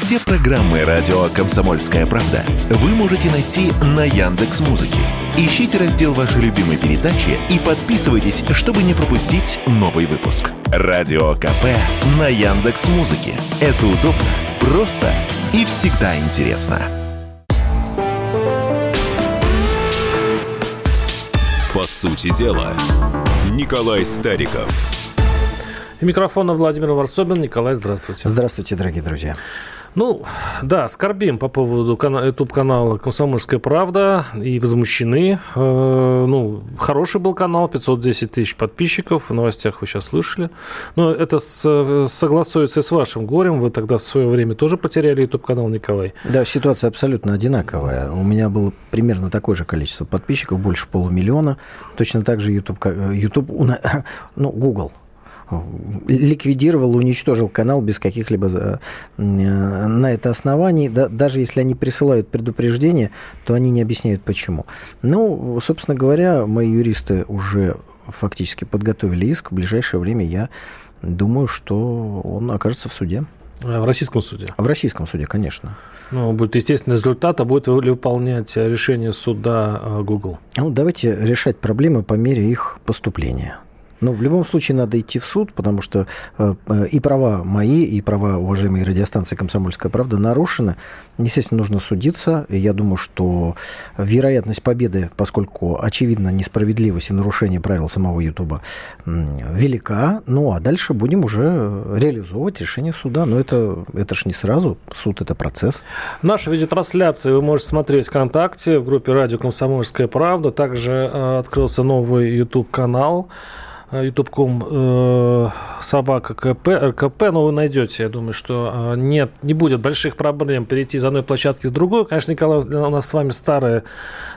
Все программы радио Комсомольская правда вы можете найти на Яндекс Музыке. Ищите раздел вашей любимой передачи и подписывайтесь, чтобы не пропустить новый выпуск. Радио КП на Яндекс Музыке. Это удобно, просто и всегда интересно. По сути дела, Николай Стариков. И микрофона Владимир Варсобин. Николай, здравствуйте. Здравствуйте, дорогие друзья. Ну, да, скорбим по поводу YouTube-канала «Комсомольская правда» и возмущены. Э, ну, хороший был канал, 510 тысяч подписчиков, в новостях вы сейчас слышали. Но это согласуется с вашим горем. Вы тогда в свое время тоже потеряли YouTube-канал, Николай. Да, ситуация абсолютно одинаковая. У меня было примерно такое же количество подписчиков, больше полумиллиона. Точно так же YouTube, YouTube ну, Google ликвидировал, уничтожил канал без каких-либо э, на это оснований. Да, даже если они присылают предупреждение, то они не объясняют почему. Ну, собственно говоря, мои юристы уже фактически подготовили иск. В ближайшее время я думаю, что он окажется в суде. А в российском суде? В российском суде, конечно. Ну, будет естественный результат, а будет ли выполнять решение суда э, Google? Ну, давайте решать проблемы по мере их поступления. Ну, в любом случае надо идти в суд, потому что э, э, и права мои, и права уважаемой радиостанции «Комсомольская правда» нарушены. Естественно, нужно судиться. И я думаю, что вероятность победы, поскольку очевидно несправедливость и нарушение правил самого Ютуба велика. Ну, а дальше будем уже реализовывать решение суда. Но это, это ж не сразу. Суд – это процесс. Наша видеотрансляция вы можете смотреть ВКонтакте в группе «Радио Комсомольская правда». Также э, открылся новый YouTube-канал youtube.com э, собака КП, РКП, но вы найдете, я думаю, что э, нет, не будет больших проблем перейти из одной площадки в другую. Конечно, Николай, у нас с вами старая,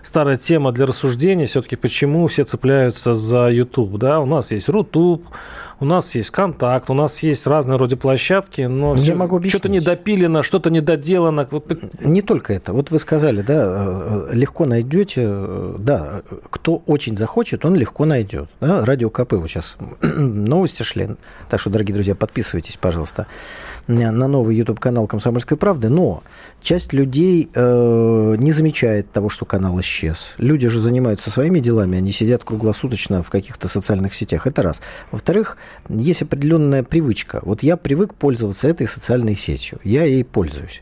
старая тема для рассуждения, все-таки почему все цепляются за YouTube, да, у нас есть Рутуб, у нас есть контакт, у нас есть разные вроде площадки, но Я могу что-то недопилено, что-то недоделано. Не только это. Вот вы сказали, да, э, э, легко найдете, э, да, кто очень захочет, он легко найдет. Да? Радио КП вот сейчас новости шли. Так что, дорогие друзья, подписывайтесь, пожалуйста, на новый YouTube-канал «Комсомольской правды». Но часть людей э, не замечает того, что канал исчез. Люди же занимаются своими делами, они сидят круглосуточно в каких-то социальных сетях. Это раз. Во-вторых, есть определенная привычка. Вот я привык пользоваться этой социальной сетью, я ей пользуюсь.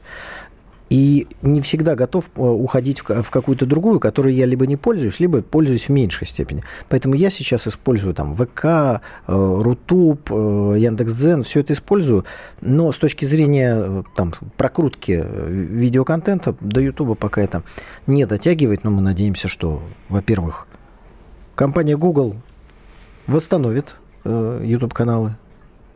И не всегда готов э, уходить в какую-то другую, которой я либо не пользуюсь, либо пользуюсь в меньшей степени. Поэтому я сейчас использую там ВК, э, Рутуб, э, Яндекс.Дзен, все это использую. Но с точки зрения там, прокрутки видеоконтента до Ютуба пока это не дотягивает. Но мы надеемся, что, во-первых, компания Google восстановит YouTube-каналы.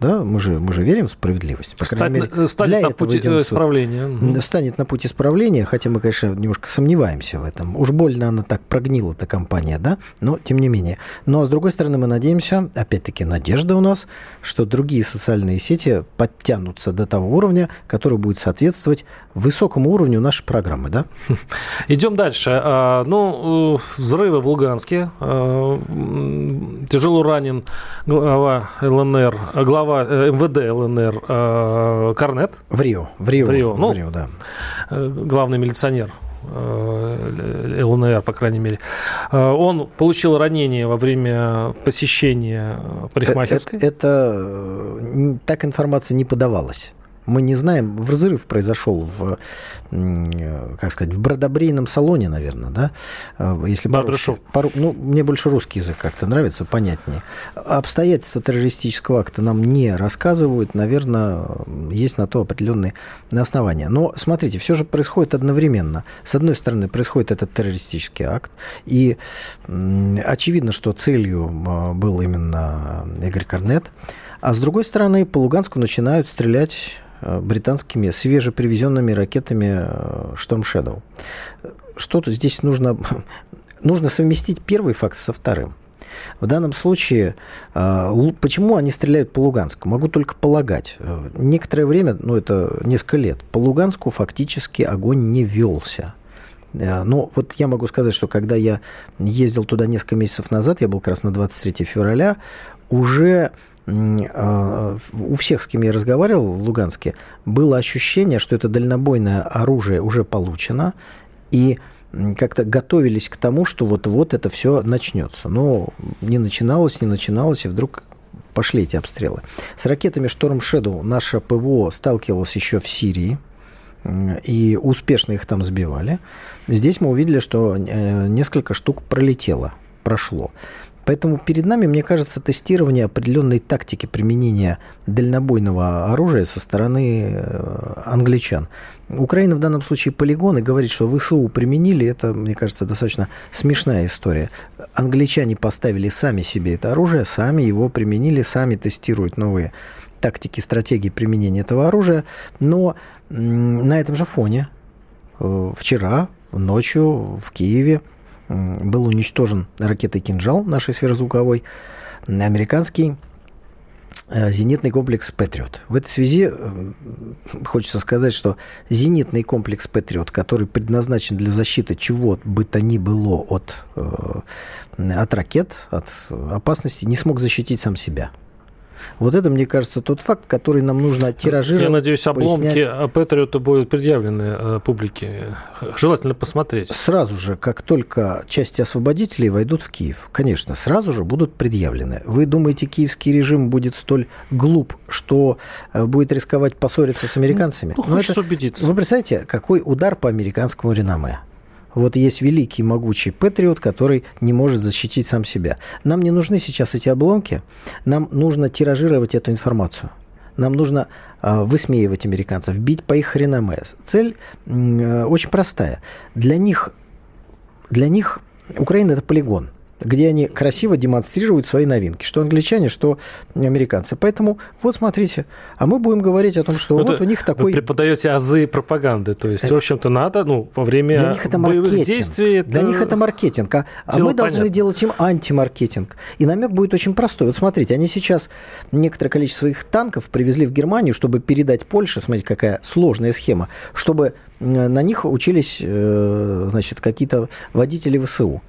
Да, мы же, мы же верим в справедливость. По Стать, мере, станет для на путь исправления. Станет на путь исправления, хотя мы, конечно, немножко сомневаемся в этом. Уж больно она так прогнила, эта компания, да, но тем не менее. Но, с другой стороны, мы надеемся, опять-таки, надежда у нас, что другие социальные сети подтянутся до того уровня, который будет соответствовать высокому уровню нашей программы, да? Идем дальше. А, ну, взрывы в Луганске. А, тяжело ранен глава ЛНР, глава э, МВД ЛНР а, Корнет. В Рио. В Рио, в Рио. Ну, в Рио да. Э, главный милиционер э, ЛНР, по крайней мере. Он получил ранение во время посещения парикмахерской. Это, это так информация не подавалась. Мы не знаем, взрыв произошел в, как сказать, в бродобрейном салоне, наверное, да? А, если по-русски. По, ну, мне больше русский язык как-то нравится, понятнее. Обстоятельства террористического акта нам не рассказывают, наверное, есть на то определенные основания. Но смотрите, все же происходит одновременно. С одной стороны, происходит этот террористический акт, и очевидно, что целью был именно Игорь Корнет. А с другой стороны, по Луганску начинают стрелять Э, британскими свежепривезенными ракетами э, Storm Shadow. Что-то здесь нужно... Нужно совместить первый факт со вторым. В данном случае, э, почему они стреляют по Луганску? Могу только полагать. Некоторое время, ну это несколько лет, по Луганску фактически огонь не велся. Э, но вот я могу сказать, что когда я ездил туда несколько месяцев назад, я был как раз на 23 февраля, уже у всех, с кем я разговаривал в Луганске, было ощущение, что это дальнобойное оружие уже получено, и как-то готовились к тому, что вот-вот это все начнется. Но не начиналось, не начиналось, и вдруг пошли эти обстрелы. С ракетами Storm Shadow наше ПВО сталкивалось еще в Сирии, и успешно их там сбивали. Здесь мы увидели, что э, несколько штук пролетело, прошло. Поэтому перед нами, мне кажется, тестирование определенной тактики применения дальнобойного оружия со стороны э, англичан. Украина в данном случае полигон и говорит, что ВСУ применили, это, мне кажется, достаточно смешная история. Англичане поставили сами себе это оружие, сами его применили, сами тестируют новые тактики, стратегии применения этого оружия. Но на этом же фоне э, вчера ночью в Киеве был уничтожен ракетой «Кинжал» нашей сверхзвуковой, американский э, зенитный комплекс «Патриот». В этой связи э, хочется сказать, что зенитный комплекс «Патриот», который предназначен для защиты чего бы то ни было от, э, от ракет, от опасности, не смог защитить сам себя – вот это, мне кажется, тот факт, который нам нужно тиражировать. Я надеюсь, обломки Патриота будут предъявлены э, публике. Желательно посмотреть. Сразу же, как только части освободителей войдут в Киев, конечно, сразу же будут предъявлены. Вы думаете, киевский режим будет столь глуп, что э, будет рисковать поссориться с американцами? Ну, хочется это, убедиться. Вы представляете, какой удар по американскому реноме? Вот есть великий, могучий патриот, который не может защитить сам себя. Нам не нужны сейчас эти обломки, нам нужно тиражировать эту информацию. Нам нужно э, высмеивать американцев, бить по их реноме. Цель э, очень простая. Для них, для них Украина – это полигон – где они красиво демонстрируют свои новинки, что англичане, что американцы. Поэтому вот смотрите, а мы будем говорить о том, что ну, вот у них такой... Вы преподаете азы пропаганды, то есть, в общем-то, надо, ну, во время Для них это маркетинг. действий... Это... Для них это маркетинг, а, а мы должны понятно. делать им антимаркетинг. И намек будет очень простой. Вот смотрите, они сейчас некоторое количество своих танков привезли в Германию, чтобы передать Польше, смотрите, какая сложная схема, чтобы на них учились, э, значит, какие-то водители ВСУ.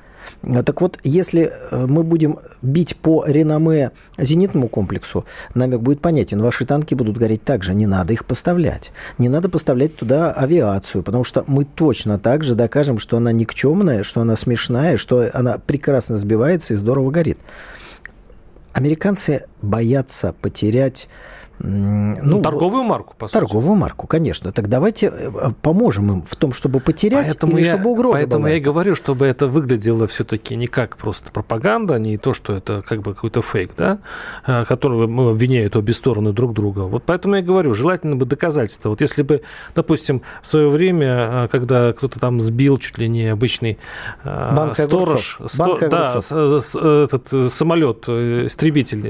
Так вот, если э, мы будем бить по реноме зенитному комплексу, намек будет понятен. Ваши танки будут гореть так же. Не надо их поставлять. Не надо поставлять туда авиацию, потому что мы точно так же докажем, что она никчемная, что она смешная, что она прекрасно сбивается и здорово горит. Американцы боятся потерять ну, ну, торговую марку, по сути. Торговую марку, конечно. Так давайте э, поможем им в том, чтобы потерять поэтому или я, чтобы угроза Поэтому была. я и говорю, чтобы это выглядело все-таки не как просто пропаганда, не то, что это как бы какой-то фейк, да, э, который обвиняют обе стороны друг друга. Вот поэтому я и говорю, желательно бы доказательства. Вот если бы, допустим, в свое время, э, когда кто-то там сбил чуть ли не обычный Банка сторож, сто, да, этот самолет, истребитель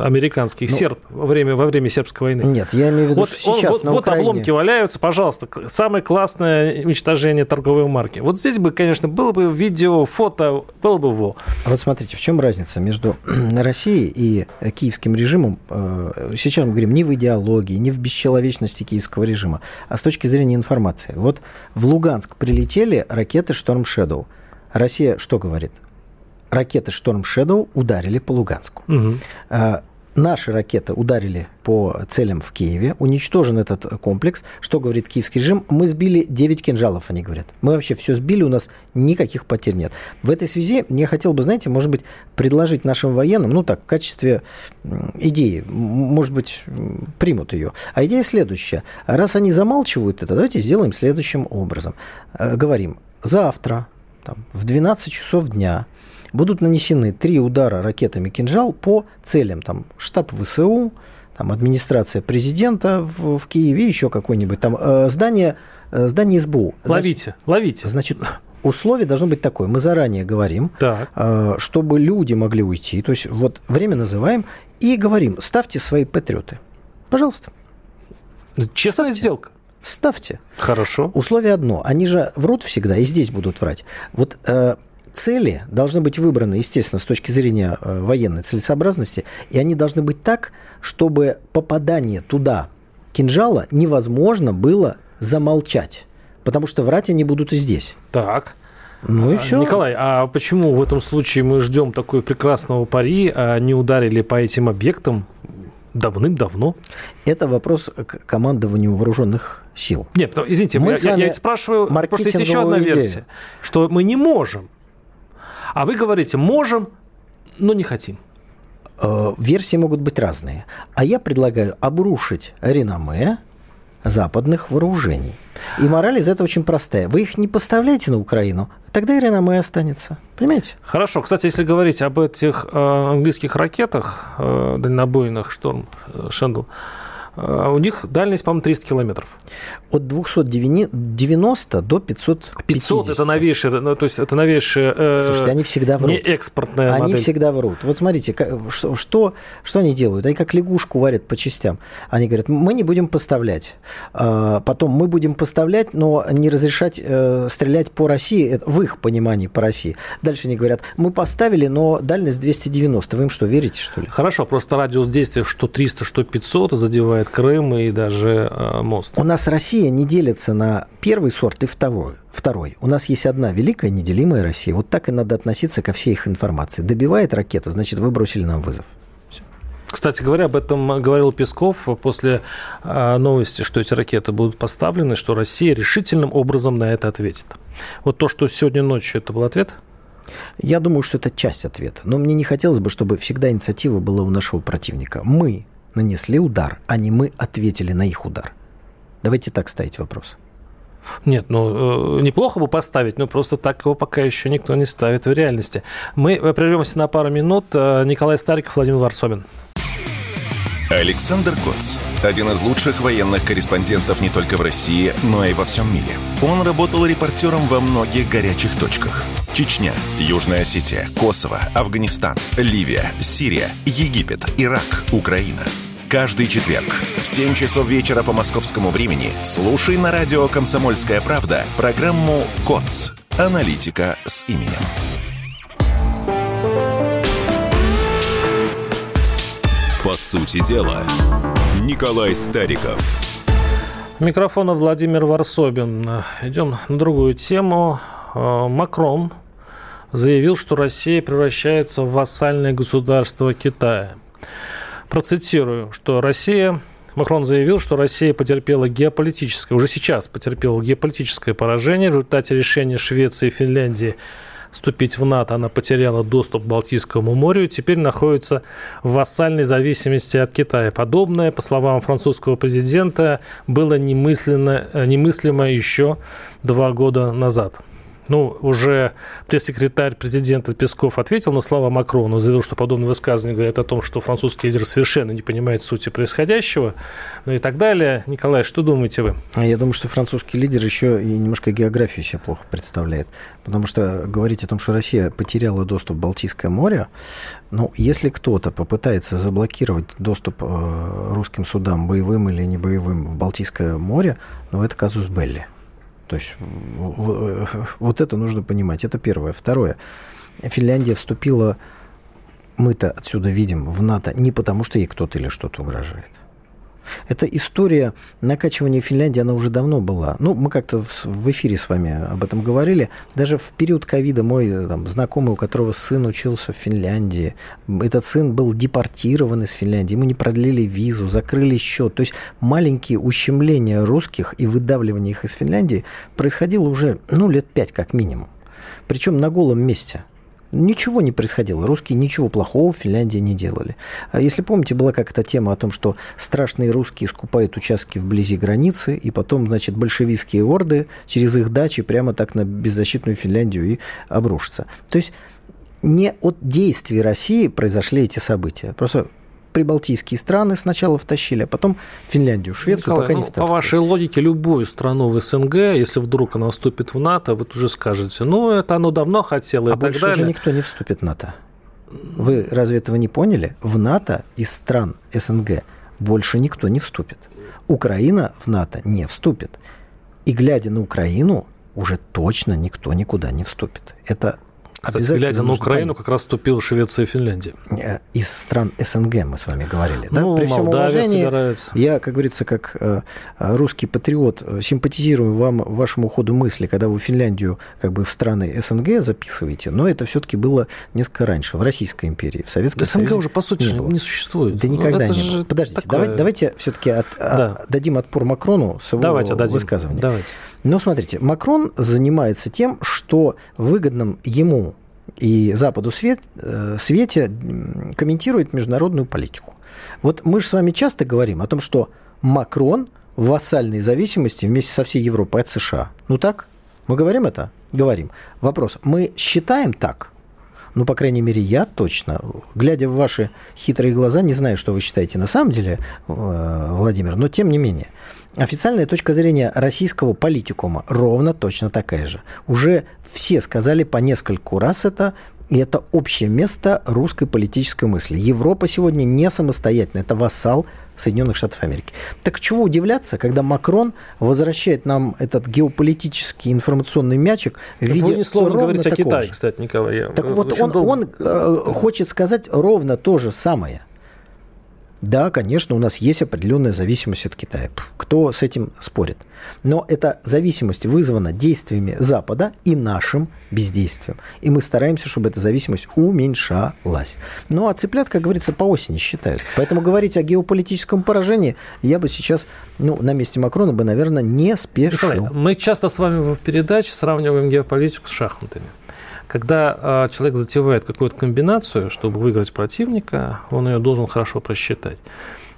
американский, ну, серб, во время, во время сербской войны. Нет, я имею в виду, вот, что сейчас вот, на вот Украине... обломки валяются, пожалуйста, самое классное уничтожение торговой марки. Вот здесь бы, конечно, было бы видео, фото, было бы во. Вот смотрите, в чем разница между Россией и киевским режимом? Э, сейчас мы говорим не в идеологии, не в бесчеловечности киевского режима, а с точки зрения информации. Вот в Луганск прилетели ракеты Storm Shadow. Россия что говорит? Ракеты Storm Shadow ударили по Луганску. Угу наши ракеты ударили по целям в Киеве, уничтожен этот комплекс. Что говорит киевский режим? Мы сбили 9 кинжалов, они говорят. Мы вообще все сбили, у нас никаких потерь нет. В этой связи я хотел бы, знаете, может быть, предложить нашим военным, ну так, в качестве идеи, может быть, примут ее. А идея следующая. Раз они замалчивают это, давайте сделаем следующим образом. Э, говорим, завтра там, в 12 часов дня будут нанесены три удара ракетами «Кинжал» по целям. Там штаб ВСУ, там администрация президента в, в Киеве, еще какое-нибудь там э, здание, э, здание СБУ. Значит, ловите, ловите. Значит, условие должно быть такое. Мы заранее говорим, так. Э, чтобы люди могли уйти. То есть вот время называем и говорим, ставьте свои патриоты. Пожалуйста. Честная ставьте. сделка. Ставьте. Хорошо. Условие одно. Они же врут всегда, и здесь будут врать. Вот э, цели должны быть выбраны, естественно, с точки зрения э, военной целесообразности, и они должны быть так, чтобы попадание туда кинжала невозможно было замолчать. Потому что врать они будут и здесь. Так. Ну и все. Николай, а почему в этом случае мы ждем такой прекрасного пари, а не ударили по этим объектам давным-давно? Это вопрос к командованию вооруженных сил. Нет, потому- извините, Мы я, я- я спрашиваю, потому что есть еще одна версия, что мы не можем. А вы говорите, можем, но не хотим. Э, Версии могут быть разные. А я предлагаю обрушить реноме западных вооружений. И мораль из этого очень простая. Вы их не поставляете на Украину, тогда и реноме останется. Понимаете? Хорошо. Кстати, если говорить об этих э, английских ракетах э, дальнобойных «Шторм», э, «Шендл», э, у них дальность, по-моему, 300 километров. От 290 до 550. 500 – это новейшие, ну, то есть это новейшие, э, Слушайте, они всегда врут. не экспортная Они модель. всегда врут. Вот смотрите, что, что, что они делают? Они как лягушку варят по частям. Они говорят, мы не будем поставлять. А, Потом мы будем поставлять, но не разрешать э, стрелять по России, это в их понимании по России. Дальше они говорят, мы поставили, но дальность 290. Вы им что, верите, что ли? Хорошо, просто радиус действия что 300, что 500 задевает Крым и даже э, мост. У нас Россия не делится на первый сорт и второй. Второй. У нас есть одна великая неделимая Россия. Вот так и надо относиться ко всей их информации. Добивает ракета, значит, вы бросили нам вызов. Кстати говоря, об этом говорил Песков после э, новости, что эти ракеты будут поставлены, что Россия решительным образом на это ответит. Вот то, что сегодня ночью, это был ответ? Я думаю, что это часть ответа. Но мне не хотелось бы, чтобы всегда инициатива была у нашего противника. Мы нанесли удар, а не мы ответили на их удар. Давайте так ставить вопрос. Нет, ну, э, неплохо бы поставить, но просто так его пока еще никто не ставит в реальности. Мы э, прервемся на пару минут. Э, Николай Стариков, Владимир Варсобин. Александр Коц. Один из лучших военных корреспондентов не только в России, но и во всем мире. Он работал репортером во многих горячих точках. Чечня, Южная Осетия, Косово, Афганистан, Ливия, Сирия, Египет, Ирак, Украина. Каждый четверг в 7 часов вечера по московскому времени слушай на радио «Комсомольская правда» программу «КОЦ. Аналитика с именем». По сути дела, Николай Стариков. Микрофона Владимир Варсобин. Идем на другую тему. Э, Макрон заявил, что Россия превращается в вассальное государство Китая. Процитирую, что Россия... Макрон заявил, что Россия потерпела геополитическое, уже сейчас потерпела геополитическое поражение. В результате решения Швеции и Финляндии вступить в НАТО, она потеряла доступ к Балтийскому морю и теперь находится в вассальной зависимости от Китая. Подобное, по словам французского президента, было немысленно, э, немыслимо еще два года назад. Ну, уже пресс-секретарь президента Песков ответил на слова Макрона, заявил, что подобные высказывания говорят о том, что французский лидер совершенно не понимает сути происходящего, ну и так далее. Николай, что думаете вы? Я думаю, что французский лидер еще и немножко географию себе плохо представляет. Потому что говорить о том, что Россия потеряла доступ в Балтийское море, ну, если кто-то попытается заблокировать доступ э, русским судам, боевым или не боевым, в Балтийское море, ну, это казус Белли. То есть вот это нужно понимать. Это первое. Второе. Финляндия вступила, мы-то отсюда видим, в НАТО не потому, что ей кто-то или что-то угрожает. Эта история накачивания Финляндии, она уже давно была. Ну, мы как-то в, эфире с вами об этом говорили. Даже в период ковида мой э, там, знакомый, у которого сын учился в Финляндии, этот сын был депортирован из Финляндии, ему не продлили визу, закрыли счет. То есть маленькие ущемления русских и выдавливание их из Финляндии происходило уже, ну, лет пять как минимум. Причем на голом месте. Ничего не происходило. Русские ничего плохого в Финляндии не делали. А Если помните, была как-то тема о том, что страшные русские скупают участки вблизи границы, и потом, значит, большевистские орды через их дачи прямо так на беззащитную Финляндию и обрушатся. То есть не от действий России произошли эти события. Просто прибалтийские страны сначала втащили, а потом Финляндию, Швецию Николай, пока ну, не по втаскивали. вашей логике, любую страну в СНГ, если вдруг она вступит в НАТО, вы тут же скажете, ну, это оно давно хотело и А так больше далее. уже никто не вступит в НАТО. Вы разве этого не поняли? В НАТО из стран СНГ больше никто не вступит. Украина в НАТО не вступит. И глядя на Украину, уже точно никто никуда не вступит. Это Кстати, глядя на Украину, понять. как раз вступила Швеция и Финляндия. Э, из стран СНГ мы с вами говорили. Да? Ну, При всем уважении, собирается. я, как говорится, как э, русский патриот, симпатизирую вам вашему ходу мысли, когда вы Финляндию как бы в страны СНГ записываете, но это все-таки было несколько раньше, в Российской империи, в Советском СНГ Союзе. уже, по сути, не, было. не существует. Да никогда ну, не было. Подождите, такое... давайте, давайте все-таки от, да. дадим отпор Макрону с его давайте, высказыванием. Давайте. Ну, смотрите, Макрон занимается тем, что выгодным ему и Западу свет, э, свете комментирует международную политику. Вот мы же с вами часто говорим о том, что Макрон в вассальной зависимости вместе со всей Европой от США. Ну так? Мы говорим это? Говорим. Вопрос. Мы считаем так? Ну, по крайней мере, я точно, глядя в ваши хитрые глаза, не знаю, что вы считаете на самом деле, э, Владимир, но тем не менее. Официальная точка зрения российского политикума ровно точно такая же. Уже все сказали по нескольку раз это, и это общее место русской политической мысли. Европа сегодня не самостоятельна, это вассал Соединенных Штатов Америки. Так чего удивляться, когда Макрон возвращает нам этот геополитический информационный мячик в виде Вы ни слова говорите о Китае, же. кстати, Николай. Я так вот, он, он э, хочет сказать ровно то же самое. Да, конечно, у нас есть определенная зависимость от Китая. Кто с этим спорит? Но эта зависимость вызвана действиями Запада и нашим бездействием. И мы стараемся, чтобы эта зависимость уменьшалась. Ну, а цыплят, как говорится, по осени считают. Поэтому говорить о геополитическом поражении я бы сейчас, ну, на месте Макрона бы, наверное, не спешил. Мы часто с вами в передаче сравниваем геополитику с шахматами. Когда э, человек затевает какую-то комбинацию, чтобы выиграть противника, он ее должен хорошо просчитать.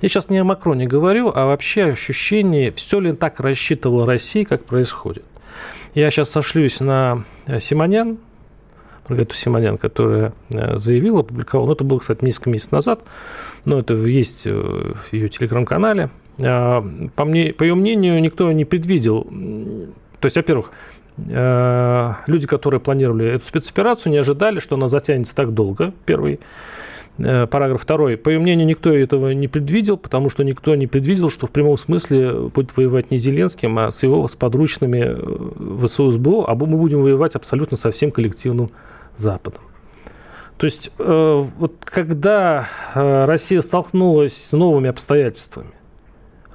Я сейчас не о Макроне говорю, а вообще ощущение, все ли так рассчитывала Россия, как происходит. Я сейчас сошлюсь на э, Симонян, Маргариту Симонян, которая э, заявила, опубликовала, ну, это было, кстати, несколько месяцев назад, но это есть э, в ее телеграм-канале. А, по, мне, по ее мнению, никто не предвидел, то есть, во-первых, люди, которые планировали эту спецоперацию, не ожидали, что она затянется так долго. Первый э, параграф второй. По ее мнению, никто этого не предвидел, потому что никто не предвидел, что в прямом смысле будет воевать не Зеленским, а с его с подручными э, ВСУ СБУ, а мы будем воевать абсолютно со всем коллективным Западом. То есть, вот когда Россия столкнулась с новыми обстоятельствами,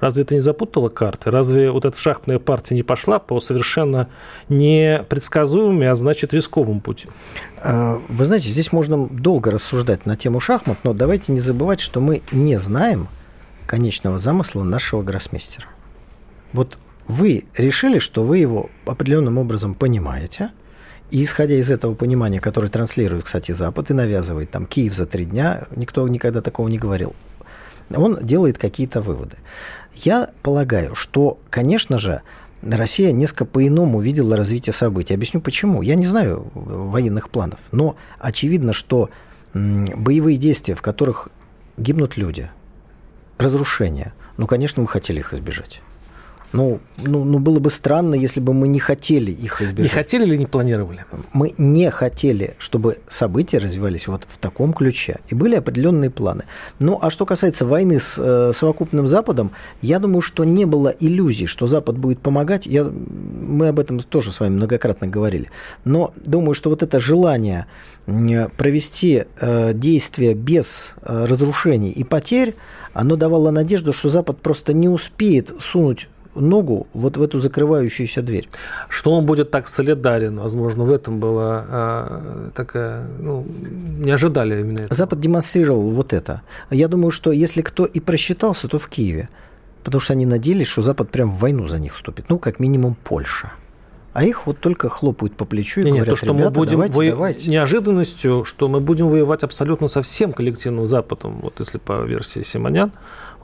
Разве это не запутало карты? Разве вот эта шахматная партия не пошла по совершенно непредсказуемым, а значит рисковым пути? А, вы знаете, здесь можно долго рассуждать на тему шахмат, но давайте не забывать, что мы не знаем конечного замысла нашего гроссмейстера. Вот вы решили, что вы его определенным образом понимаете, и исходя из этого понимания, которое транслирует, кстати, Запад и навязывает там Киев за три дня, никто никогда такого не говорил, он делает какие-то выводы. Я полагаю, что, конечно же, Россия несколько по-иному видела развитие событий. Объясню почему. Я не знаю военных планов, но очевидно, что боевые действия, в которых гибнут люди, разрушения, ну, конечно, мы хотели их избежать. Ну, ну, ну, было бы странно, если бы мы не хотели их избежать. Не хотели или не планировали? Мы не хотели, чтобы события развивались вот в таком ключе. И были определенные планы. Ну, а что касается войны с э, совокупным Западом, я думаю, что не было иллюзий, что Запад будет помогать. Я, мы об этом тоже с вами многократно говорили. Но думаю, что вот это желание провести э, действия без э, разрушений и потерь, оно давало надежду, что Запад просто не успеет сунуть ногу вот в эту закрывающуюся дверь. Что он будет так солидарен, возможно, в этом была а, такая, ну, не ожидали именно этого. Запад демонстрировал вот это. Я думаю, что если кто и просчитался, то в Киеве. Потому что они надеялись, что Запад прям в войну за них вступит. Ну, как минимум, Польша. А их вот только хлопают по плечу и нет, говорят, то, что ребята, мы будем давайте, во... давайте. Неожиданностью, что мы будем воевать абсолютно со всем коллективным Западом, вот если по версии Симонян,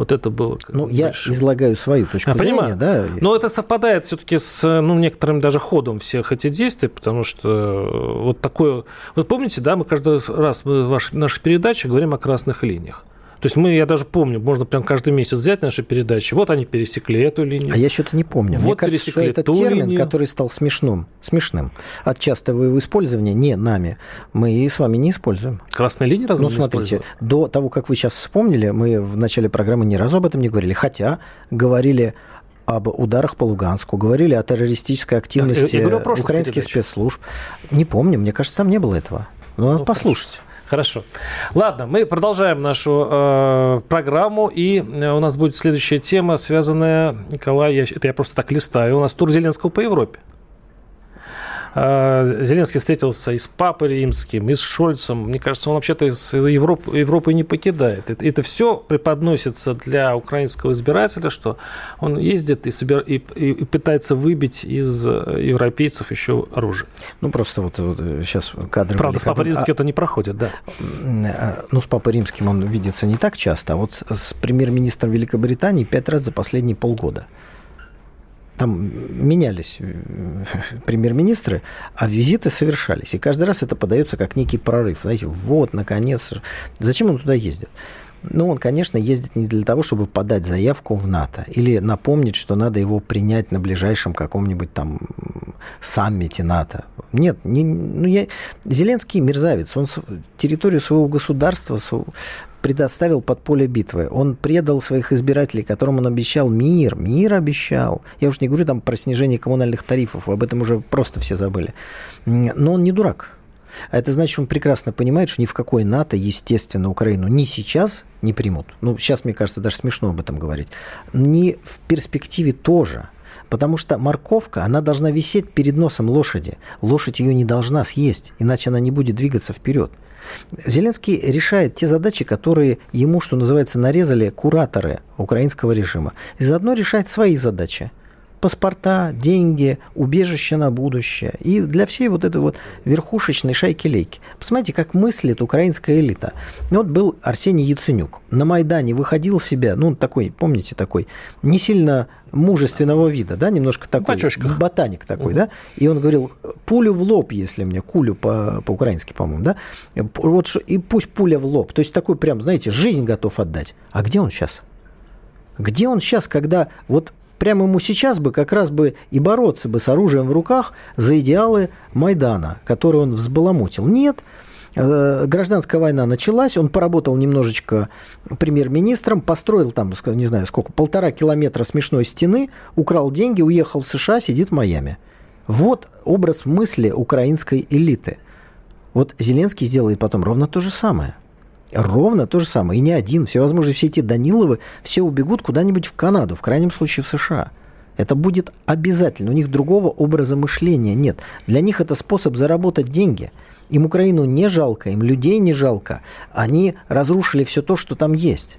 вот это было. Ну, я большим. излагаю свою точку я зрения, понимаю. да. Но это совпадает все-таки с ну, некоторым даже ходом всех этих действий, потому что вот такое... Вот помните, да, мы каждый раз в наших передачах говорим о красных линиях. То есть мы, я даже помню, можно прям каждый месяц взять наши передачи. Вот они пересекли эту линию. А я что-то не помню. Вот Мне кажется, что это термин, линию. который стал смешным, смешным от частого его использования не нами. Мы и с вами не используем. Красная линия разве Ну, смотрите, до того, как вы сейчас вспомнили, мы в начале программы ни разу об этом не говорили. Хотя говорили об ударах по Луганску, говорили о террористической активности я, я говорю, украинских передаче. спецслужб. Не помню, мне кажется, там не было этого. Но ну, надо послушать. Хорошо. Ладно, мы продолжаем нашу э, программу, и э, у нас будет следующая тема, связанная, Николай, я, это я просто так листаю, у нас тур Зеленского по Европе. А, Зеленский встретился и с Папой Римским, и с Шольцем. Мне кажется, он вообще-то из Европы, Европы не покидает. Это, все преподносится для украинского избирателя, что он ездит и, собир... и, и, пытается выбить из европейцев еще оружие. Ну, просто вот, вот сейчас кадры... Правда, с Папой Римским а... это не проходит, да. А, ну, с Папой Римским он видится не так часто, а вот с премьер-министром Великобритании пять раз за последние полгода там менялись э, премьер-министры, а визиты совершались. И каждый раз это подается как некий прорыв. Знаете, вот, наконец. Зачем он туда ездит? Ну, он, конечно, ездит не для того, чтобы подать заявку в НАТО или напомнить, что надо его принять на ближайшем каком-нибудь там саммите НАТО. Нет, не, ну я, Зеленский мерзавец. Он территорию своего государства предоставил под поле битвы. Он предал своих избирателей, которым он обещал мир. Мир обещал. Я уж не говорю там про снижение коммунальных тарифов. Об этом уже просто все забыли. Но он не дурак. А это значит, он прекрасно понимает, что ни в какой НАТО, естественно, Украину ни сейчас не примут. Ну, сейчас, мне кажется, даже смешно об этом говорить. Ни в перспективе тоже. Потому что морковка, она должна висеть перед носом лошади. Лошадь ее не должна съесть, иначе она не будет двигаться вперед. Зеленский решает те задачи, которые ему, что называется, нарезали кураторы украинского режима. И заодно решает свои задачи паспорта, деньги, убежище на будущее. И для всей вот этой вот верхушечной шайки-лейки. Посмотрите, как мыслит украинская элита. Вот был Арсений Яценюк. На Майдане выходил себя, ну, такой, помните, такой, не сильно мужественного вида, да, немножко такой, Бачочках. ботаник такой, угу. да, и он говорил, пулю в лоб, если мне, кулю по- по-украински, по-моему, да, вот, и пусть пуля в лоб, то есть такой прям, знаете, жизнь готов отдать. А где он сейчас? Где он сейчас, когда вот прямо ему сейчас бы как раз бы и бороться бы с оружием в руках за идеалы Майдана, которые он взбаламутил. Нет, э, гражданская война началась, он поработал немножечко премьер-министром, построил там, не знаю сколько, полтора километра смешной стены, украл деньги, уехал в США, сидит в Майами. Вот образ мысли украинской элиты. Вот Зеленский сделает потом ровно то же самое. Ровно то же самое. И не один. Всевозможные все эти Даниловы, все убегут куда-нибудь в Канаду, в крайнем случае в США. Это будет обязательно. У них другого образа мышления нет. Для них это способ заработать деньги. Им Украину не жалко, им людей не жалко. Они разрушили все то, что там есть.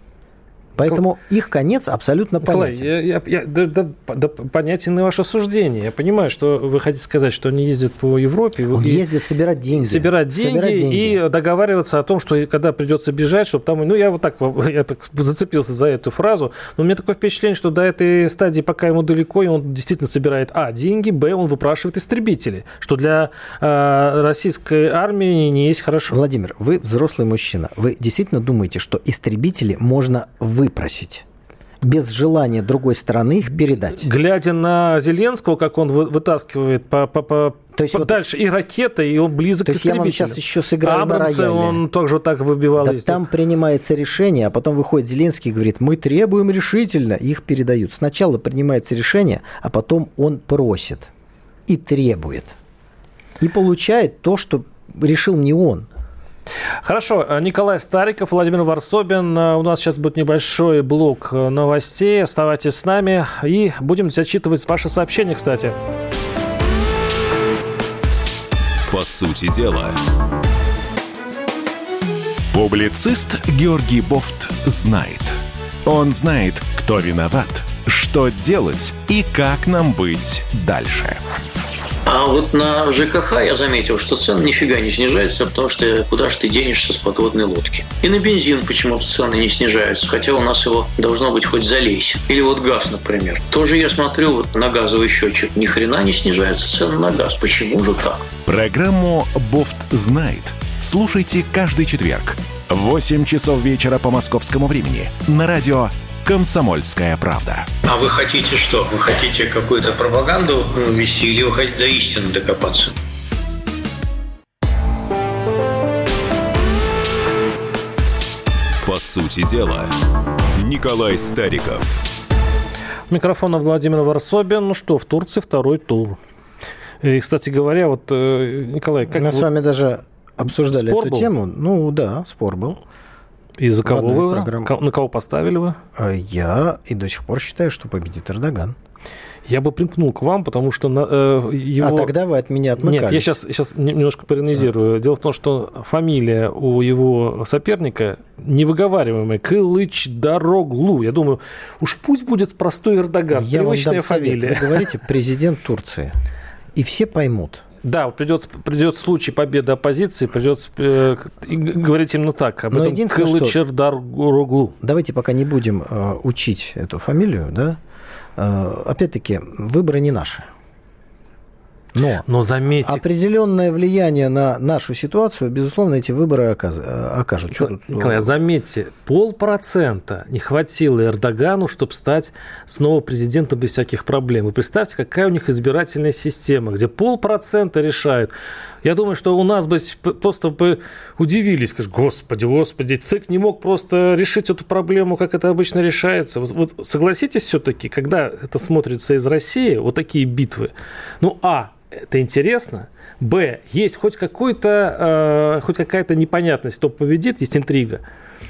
Поэтому их конец абсолютно понятен. Я, я, я, да, да, да, понятен и ваше суждение. Я понимаю, что вы хотите сказать, что они ездят по Европе. Он и, ездит собирать деньги. Собирать деньги, собирать деньги и договариваться о том, что когда придется бежать, чтобы там... Ну, я вот так, я так зацепился за эту фразу. Но у меня такое впечатление, что до этой стадии, пока ему далеко, и он действительно собирает, а, деньги, б, он выпрашивает истребители, что для э, российской армии не есть хорошо. Владимир, вы взрослый мужчина. Вы действительно думаете, что истребители можно вы выпросить без желания другой стороны их передать. Глядя на Зеленского, как он вытаскивает по, по, по, то есть по вот, дальше и ракеты, и он близок то к есть я вам сейчас еще сыграю Абрамсы на рояле. он тоже так выбивал. Да, там принимается решение, а потом выходит Зеленский и говорит, мы требуем решительно, их передают. Сначала принимается решение, а потом он просит и требует. И получает то, что решил не он. Хорошо, Николай Стариков, Владимир Варсобин. У нас сейчас будет небольшой блок новостей. Оставайтесь с нами и будем зачитывать ваши сообщения, кстати. По сути дела. Публицист Георгий Бофт знает. Он знает, кто виноват, что делать и как нам быть дальше. А вот на ЖКХ я заметил, что цены нифига не снижаются, потому что куда же ты денешься с подводной лодки. И на бензин почему-то цены не снижаются, хотя у нас его должно быть хоть залейся. Или вот газ, например. Тоже я смотрю вот на газовый счетчик, ни хрена не снижаются цены на газ. Почему же так? Программу «Бофт знает» слушайте каждый четверг 8 часов вечера по московскому времени на радио «Комсомольская правда». А вы хотите что? Вы хотите какую-то пропаганду вести или вы хотите до истины докопаться? По сути дела, Николай Стариков – Микрофона Владимир Варсобин. Ну что, в Турции второй тур. И, кстати говоря, вот, э, Николай, как Мы вы... с вами даже обсуждали Спор эту был? тему. Ну да, спор был. И за кого Ладно, вы? программа. Ко- На кого поставили вы? А Я и до сих пор считаю, что победит Эрдоган. Я бы примкнул к вам, потому что на, э, его... А тогда вы от меня отмыкались. Нет, я сейчас, сейчас немножко переанализирую. Дело в том, что фамилия у его соперника невыговариваемая. Кылыч Дороглу. Я думаю, уж пусть будет простой Эрдоган. Я вам Привычная дам совет. фамилия. Вы говорите президент Турции. И все поймут. Да, придется, придет случай победы оппозиции, придется э, говорить именно так. Об Но этом единственное, что- Кылыч Дороглу. Давайте пока не будем э, учить эту фамилию, да. Э, опять-таки, выборы не наши. Но Но заметьте, определенное влияние на нашу ситуацию, безусловно, эти выборы оказ- э, окажут. Что тут, э, Николай, а заметьте, полпроцента не хватило Эрдогану, чтобы стать снова президентом без всяких проблем. Вы представьте, какая у них избирательная система, где полпроцента решают. Я думаю, что у нас бы просто бы удивились, скажут, господи, господи, ЦИК не мог просто решить эту проблему, как это обычно решается. Вот, вот согласитесь все-таки, когда это смотрится из России, вот такие битвы, ну, а, это интересно, б, есть хоть какой-то, э, хоть какая-то непонятность, кто победит, есть интрига.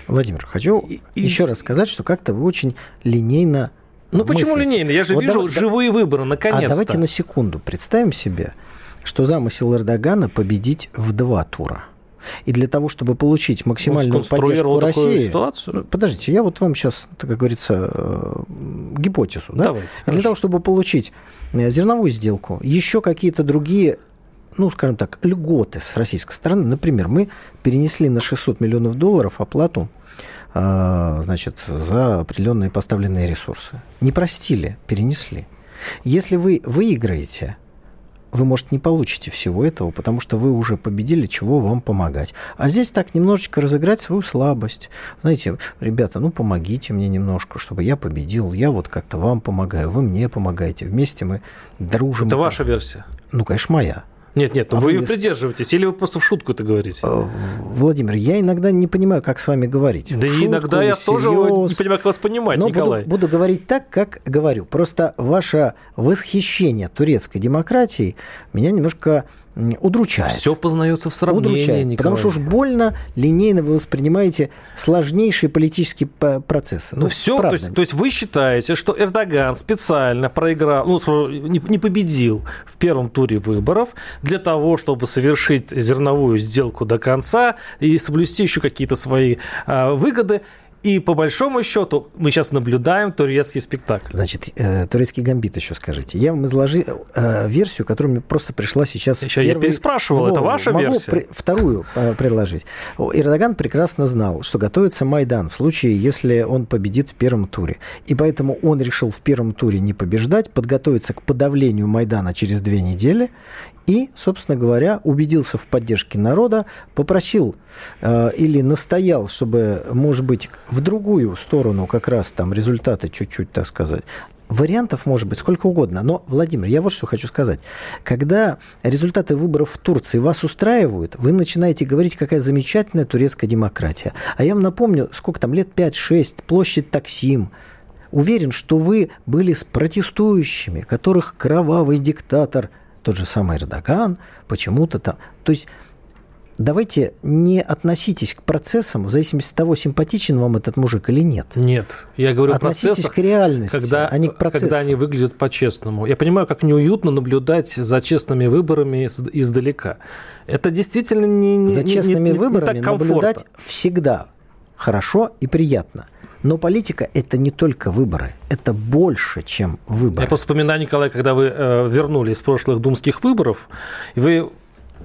Владимир, хочу И- и- еще раз сказать, что как-то вы очень линейно Ну почему мыслите. линейно? Я же Вот вижу давай- живые выборы, А наконец-то. давайте на секунду представим себе, что замысел Эрдогана победить в два тура. И для того, чтобы получить максимальную поддержку России... ситуацию? Ну, Подождите, я вот вам сейчас, как говорится, э, гипотезу. Да? Давайте, для хорошо. того, чтобы получить э, зерновую сделку, еще какие-то другие ну, скажем так, льготы с российской стороны. Например, мы перенесли на 600 миллионов долларов оплату а, значит, за определенные поставленные ресурсы. Не простили, перенесли. Если вы выиграете, вы, может, не получите всего этого, потому что вы уже победили, чего вам помогать. А здесь так немножечко разыграть свою слабость. Знаете, ребята, ну помогите мне немножко, чтобы я победил. Я вот как-то вам помогаю, вы мне помогаете. Вместе мы дружим. Это ваша версия? Ну, конечно, моя. Нет, нет, А вы ее придерживаетесь, или вы просто в шутку это говорите? Э, Владимир, я иногда не понимаю, как с вами говорить. Да шутку иногда я или тоже не всерьез. понимаю, как вас понимать, Но буду, Николай. буду говорить так, как говорю. Просто ваше восхищение турецкой демократией меня немножко удручает. Все познается в сравнении, удручает. Николай. Потому что уж больно линейно вы воспринимаете сложнейшие политические процессы. Ну, все, то есть, то есть вы считаете, что Эрдоган специально проиграл, ну, не победил в первом туре выборов для того, чтобы совершить зерновую сделку до конца и соблюсти еще какие-то свои а, выгоды. И по большому счету мы сейчас наблюдаем турецкий спектакль. Значит, э, турецкий гамбит еще скажите. Я вам изложил э, версию, которая мне просто пришла сейчас. Еще я первой переспрашивал, это ваша Могу версия? при- вторую э, предложить. Эрдоган прекрасно знал, что готовится Майдан в случае, если он победит в первом туре. И поэтому он решил в первом туре не побеждать, подготовиться к подавлению Майдана через две недели и, собственно говоря, убедился в поддержке народа, попросил э, или настоял, чтобы, может быть, в другую сторону как раз там результаты чуть-чуть, так сказать, Вариантов может быть сколько угодно. Но, Владимир, я вот что хочу сказать. Когда результаты выборов в Турции вас устраивают, вы начинаете говорить, какая замечательная турецкая демократия. А я вам напомню, сколько там, лет 5-6, площадь Таксим. Уверен, что вы были с протестующими, которых кровавый диктатор, тот же самый Эрдоган, почему-то там... То есть давайте не относитесь к процессам в зависимости от того, симпатичен вам этот мужик или нет. Нет, я говорю о Относитесь процессах, к реальности, когда, а не к процессам. когда они выглядят по-честному. Я понимаю, как неуютно наблюдать за честными выборами из- издалека. Это действительно не, не За не- честными не- не выборами так комфортно. наблюдать всегда хорошо и приятно. Но политика – это не только выборы, это больше, чем выборы. Я просто вспоминаю, Николай, когда вы э, вернулись с прошлых думских выборов, и вы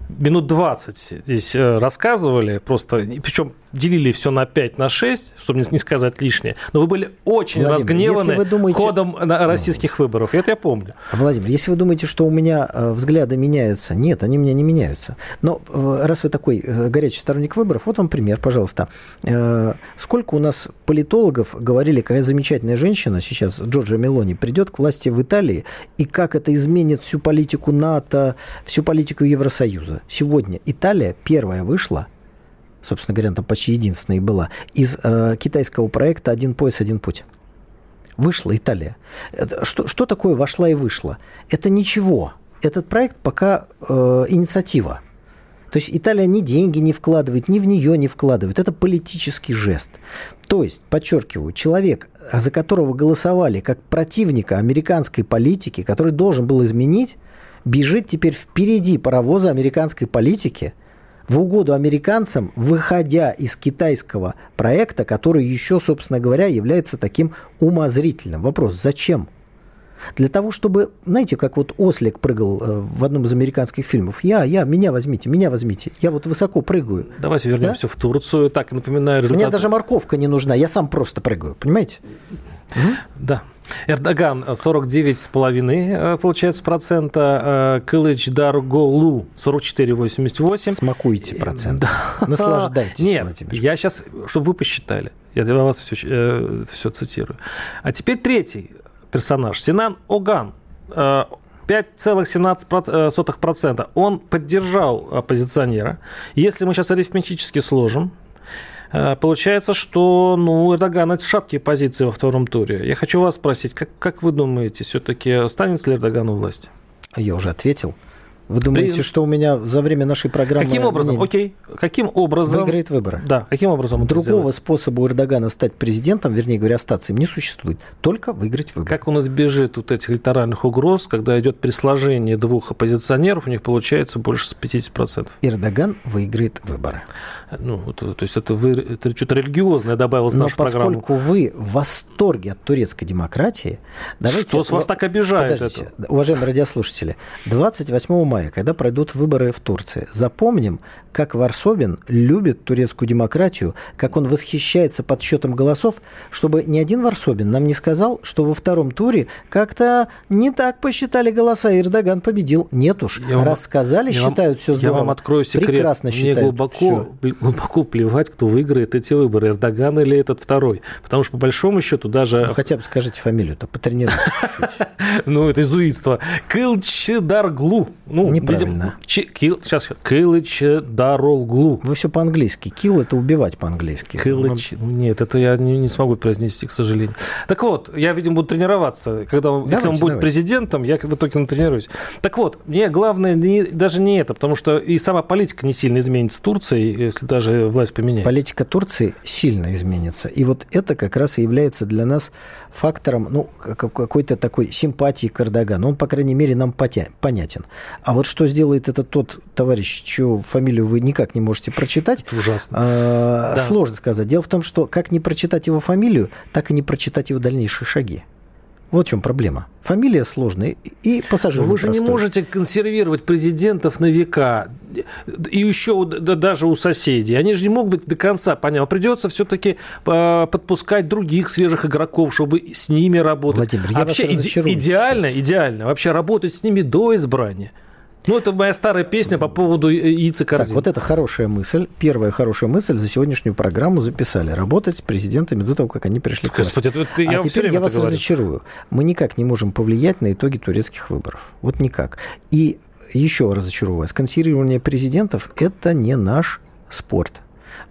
минут 20 здесь э, рассказывали, просто, причем делили все на 5, на 6, чтобы не, сказать лишнее, но вы были очень Владимир, разгневаны вы думаете- ходом российских выборов, это я помню. Владимир, если вы думаете, что у меня э, взгляды меняются, нет, они у меня не меняются. Но э, раз вы такой горячий сторонник выборов, вот вам пример, пожалуйста. Сколько у нас политологов говорили, какая замечательная женщина сейчас, Джорджа Мелони, придет к власти в Италии, и как это изменит всю политику НАТО, всю политику Евросоюза. Сегодня Италия первая вышла собственно говоря, там почти единственная и была, из э, китайского проекта «Один пояс, один путь». Вышла Италия. Что, что такое вошла и вышла? Это ничего. Этот проект пока э, инициатива. То есть Италия ни деньги не вкладывает, ни в нее не вкладывает. Это политический жест. То есть, подчеркиваю, человек, за которого голосовали как противника американской политики, который должен был изменить, бежит теперь впереди паровоза американской политики в угоду американцам, выходя из китайского проекта, который еще, собственно говоря, является таким умозрительным. Вопрос, зачем? Для того, чтобы, знаете, как вот Ослик прыгал э, в одном из американских фильмов. Я, я, меня возьмите, меня возьмите. Я вот высоко прыгаю. Давайте вернемся да? в Турцию. Так, напоминаю результаты. Мне даже морковка не нужна, я сам просто прыгаю, понимаете? Да. Эрдоган 49,5 э, получается процента, э, Кылыч Дарголу 44,88. Смакуйте процент. Да. Наслаждайтесь, Нет, Владимир. я сейчас, чтобы вы посчитали, я для вас все, все цитирую. А теперь третий персонаж. Синан Оган. 5,17%. Э, Он поддержал оппозиционера. Если мы сейчас арифметически сложим, э, Получается, что ну, Эрдоган это шаткие позиции во втором туре. Я хочу вас спросить, как, как вы думаете, все-таки останется ли Эрдоган у власти? Я уже ответил. Вы думаете, При... что у меня за время нашей программы... Каким образом? Окей. Каким образом... Выиграет выборы. Да. Каким образом Другого способа у Эрдогана стать президентом, вернее говоря, остаться им не существует. Только выиграть выборы. Как он избежит вот этих электоральных угроз, когда идет при сложении двух оппозиционеров, у них получается больше 50%? Эрдоган выиграет выборы. Ну, то, то есть это, вы, это что-то религиозное добавилось в нашу программу. Но поскольку вы в восторге от турецкой демократии... Давайте... Что с вас так обижает Подождите, это? Уважаемые радиослушатели, 28 мая, когда пройдут выборы в Турции, запомним, как Варсобин любит турецкую демократию, как он восхищается подсчетом голосов, чтобы ни один Варсобин нам не сказал, что во втором туре как-то не так посчитали голоса, и Эрдоган победил. Нет уж, я рассказали, я считают вам, все здорово. Я вам открою секрет. Прекрасно Мне считают. глубоко, глубоко плевать, кто выиграет эти выборы, Эрдоган или этот второй. Потому что, по большому счету, даже... Ну, хотя бы скажите фамилию-то, потренируйтесь Ну, это изуитство. Кылчедарглу. Ну, Неправильно. Сейчас, Кылчедар Даролглу. Вы все по-английски. Kill – это убивать по-английски. Киллыч. Ну, нет, это я не, смогу произнести, к сожалению. Так вот, я, видимо, буду тренироваться. Когда, если он будет президентом, я в итоге натренируюсь. Так вот, мне главное даже не это, потому что и сама политика не сильно изменится Турции, если даже власть поменяется. Политика Турции сильно изменится. И вот это как раз и является для нас фактором ну, какой-то такой симпатии к Эрдогану. Он, по крайней мере, нам понятен. А вот что сделает этот тот товарищ, чью фамилию вы никак не можете прочитать. Это ужасно. А, да. Сложно сказать. Дело в том, что как не прочитать его фамилию, так и не прочитать его дальнейшие шаги. Вот в чем проблема. Фамилия сложная и пассажир. Вы же не можете консервировать президентов на века. И еще да, даже у соседей. Они же не могут быть до конца понятно. Придется все-таки а, подпускать других свежих игроков, чтобы с ними работать. Владимир, я Вообще вас иде- идеально, сейчас. идеально. Вообще работать с ними до избрания. Ну, это моя старая песня по поводу яиц и корзин. Так, вот это хорошая мысль. Первая хорошая мысль за сегодняшнюю программу записали. Работать с президентами до того, как они пришли к власти. Господи, это, я а теперь я вас говорю. разочарую. Мы никак не можем повлиять на итоги турецких выборов. Вот никак. И еще разочарую вас. Консервирование президентов – это не наш спорт.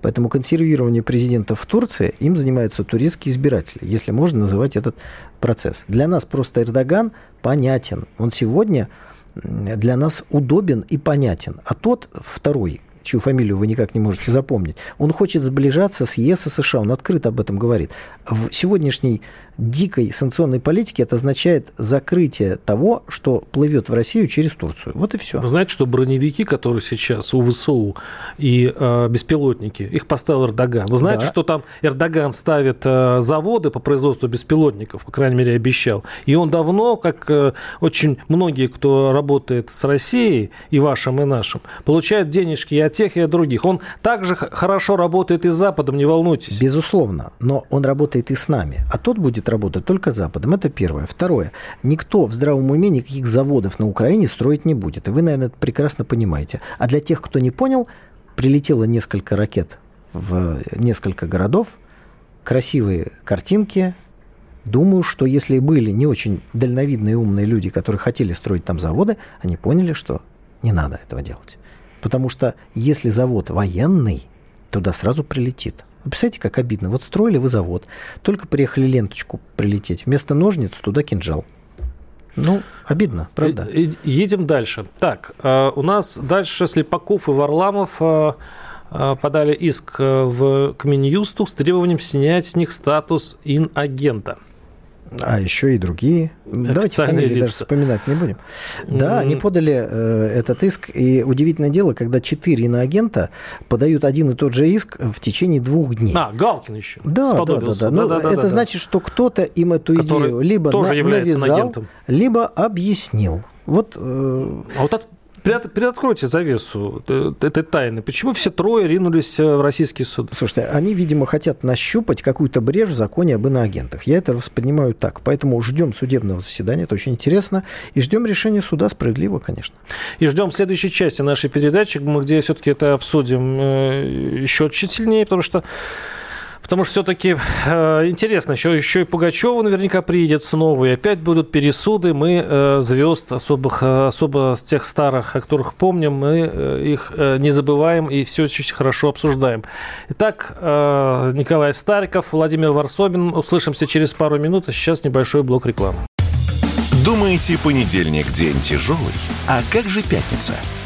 Поэтому консервирование президентов в Турции им занимаются турецкие избиратели, если можно называть этот процесс. Для нас просто Эрдоган понятен. Он сегодня для нас удобен и понятен. А тот второй, чью фамилию вы никак не можете запомнить, он хочет сближаться с ЕС и США, он открыто об этом говорит. В сегодняшней дикой санкционной политике это означает закрытие того, что плывет в Россию через Турцию. Вот и все. Вы знаете, что броневики, которые сейчас у ВСУ и э, беспилотники, их поставил Эрдоган. Вы знаете, да. что там Эрдоган ставит э, заводы по производству беспилотников, по крайней мере, обещал. И он давно, как э, очень многие, кто работает с Россией, и вашим, и нашим, получают денежки и от тех, и от других. Он также хорошо работает и с Западом, не волнуйтесь. Безусловно, но он работает и с нами. А тот будет будет работать только Западом. Это первое. Второе. Никто в здравом уме никаких заводов на Украине строить не будет. И вы, наверное, это прекрасно понимаете. А для тех, кто не понял, прилетело несколько ракет в несколько городов, красивые картинки. Думаю, что если были не очень дальновидные умные люди, которые хотели строить там заводы, они поняли, что не надо этого делать. Потому что если завод военный, туда сразу прилетит Представляете, как обидно. Вот строили вы завод, только приехали ленточку прилететь. Вместо ножниц туда кинжал. Ну, обидно, правда? Едем дальше. Так, э, у нас дальше Слепаков и Варламов э, э, подали иск в, к Минюсту с требованием снять с них статус инагента. А еще и другие. Давайте фамилии лица. даже вспоминать не будем. Да, они подали э, этот иск. И удивительное дело, когда четыре иноагента подают один и тот же иск в течение двух дней. А, Галкин еще. Да, да, да. да. Ну, да, да это да, значит, что кто-то им эту Который идею либо на, навязал, инагентом. либо объяснил. Вот, э... А вот этот Приоткройте завесу этой тайны. Почему все трое ринулись э, в российский суд? Слушайте, они, видимо, хотят нащупать какую-то брешь в законе об иноагентах. Я это воспринимаю так. Поэтому ждем судебного заседания, это очень интересно. И ждем решения суда справедливо, конечно. И ждем следующей части нашей передачи, где все-таки это обсудим э, еще чуть сильнее, потому что Потому что все-таки э, интересно, еще, еще и Пугачева наверняка приедет снова, и опять будут пересуды. Мы э, звезд особых, э, особо с тех старых, о которых помним, мы э, их э, не забываем и все очень хорошо обсуждаем. Итак, э, Николай Стариков, Владимир Варсобин. Услышимся через пару минут, а сейчас небольшой блок рекламы. Думаете, понедельник день тяжелый? А как же пятница?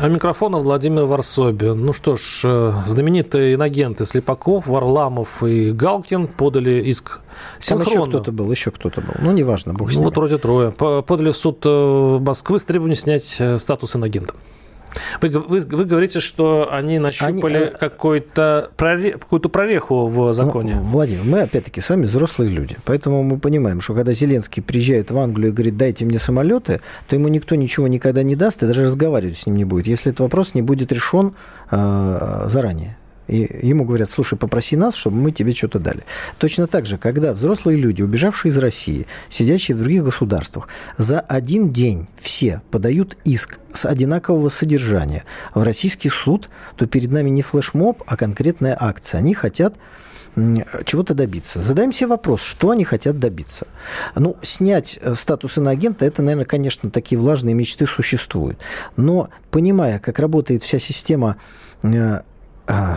а микрофона Владимир Варсобин. Ну что ж, э, знаменитые инагенты Слепаков, Варламов и Галкин подали иск синхронно. Там еще кто-то был, еще кто-то был. Ну, неважно, бог с Ну, вот вроде трое. Подали в суд э, Москвы с требованием снять э, статус инагента. Вы, вы, вы говорите, что они нащупали они, какой-то проре, какую-то прореху в законе. Ну, Владимир, мы опять-таки с вами взрослые люди. Поэтому мы понимаем, что когда Зеленский приезжает в Англию и говорит, дайте мне самолеты, то ему никто ничего никогда не даст и даже разговаривать с ним не будет, если этот вопрос не будет решен э, заранее. И ему говорят, слушай, попроси нас, чтобы мы тебе что-то дали. Точно так же, когда взрослые люди, убежавшие из России, сидящие в других государствах, за один день все подают иск с одинакового содержания в российский суд, то перед нами не флешмоб, а конкретная акция. Они хотят чего-то добиться. Задаем себе вопрос, что они хотят добиться. Ну, снять э, статус иноагента, это, наверное, конечно, такие влажные мечты существуют. Но понимая, как работает вся система э,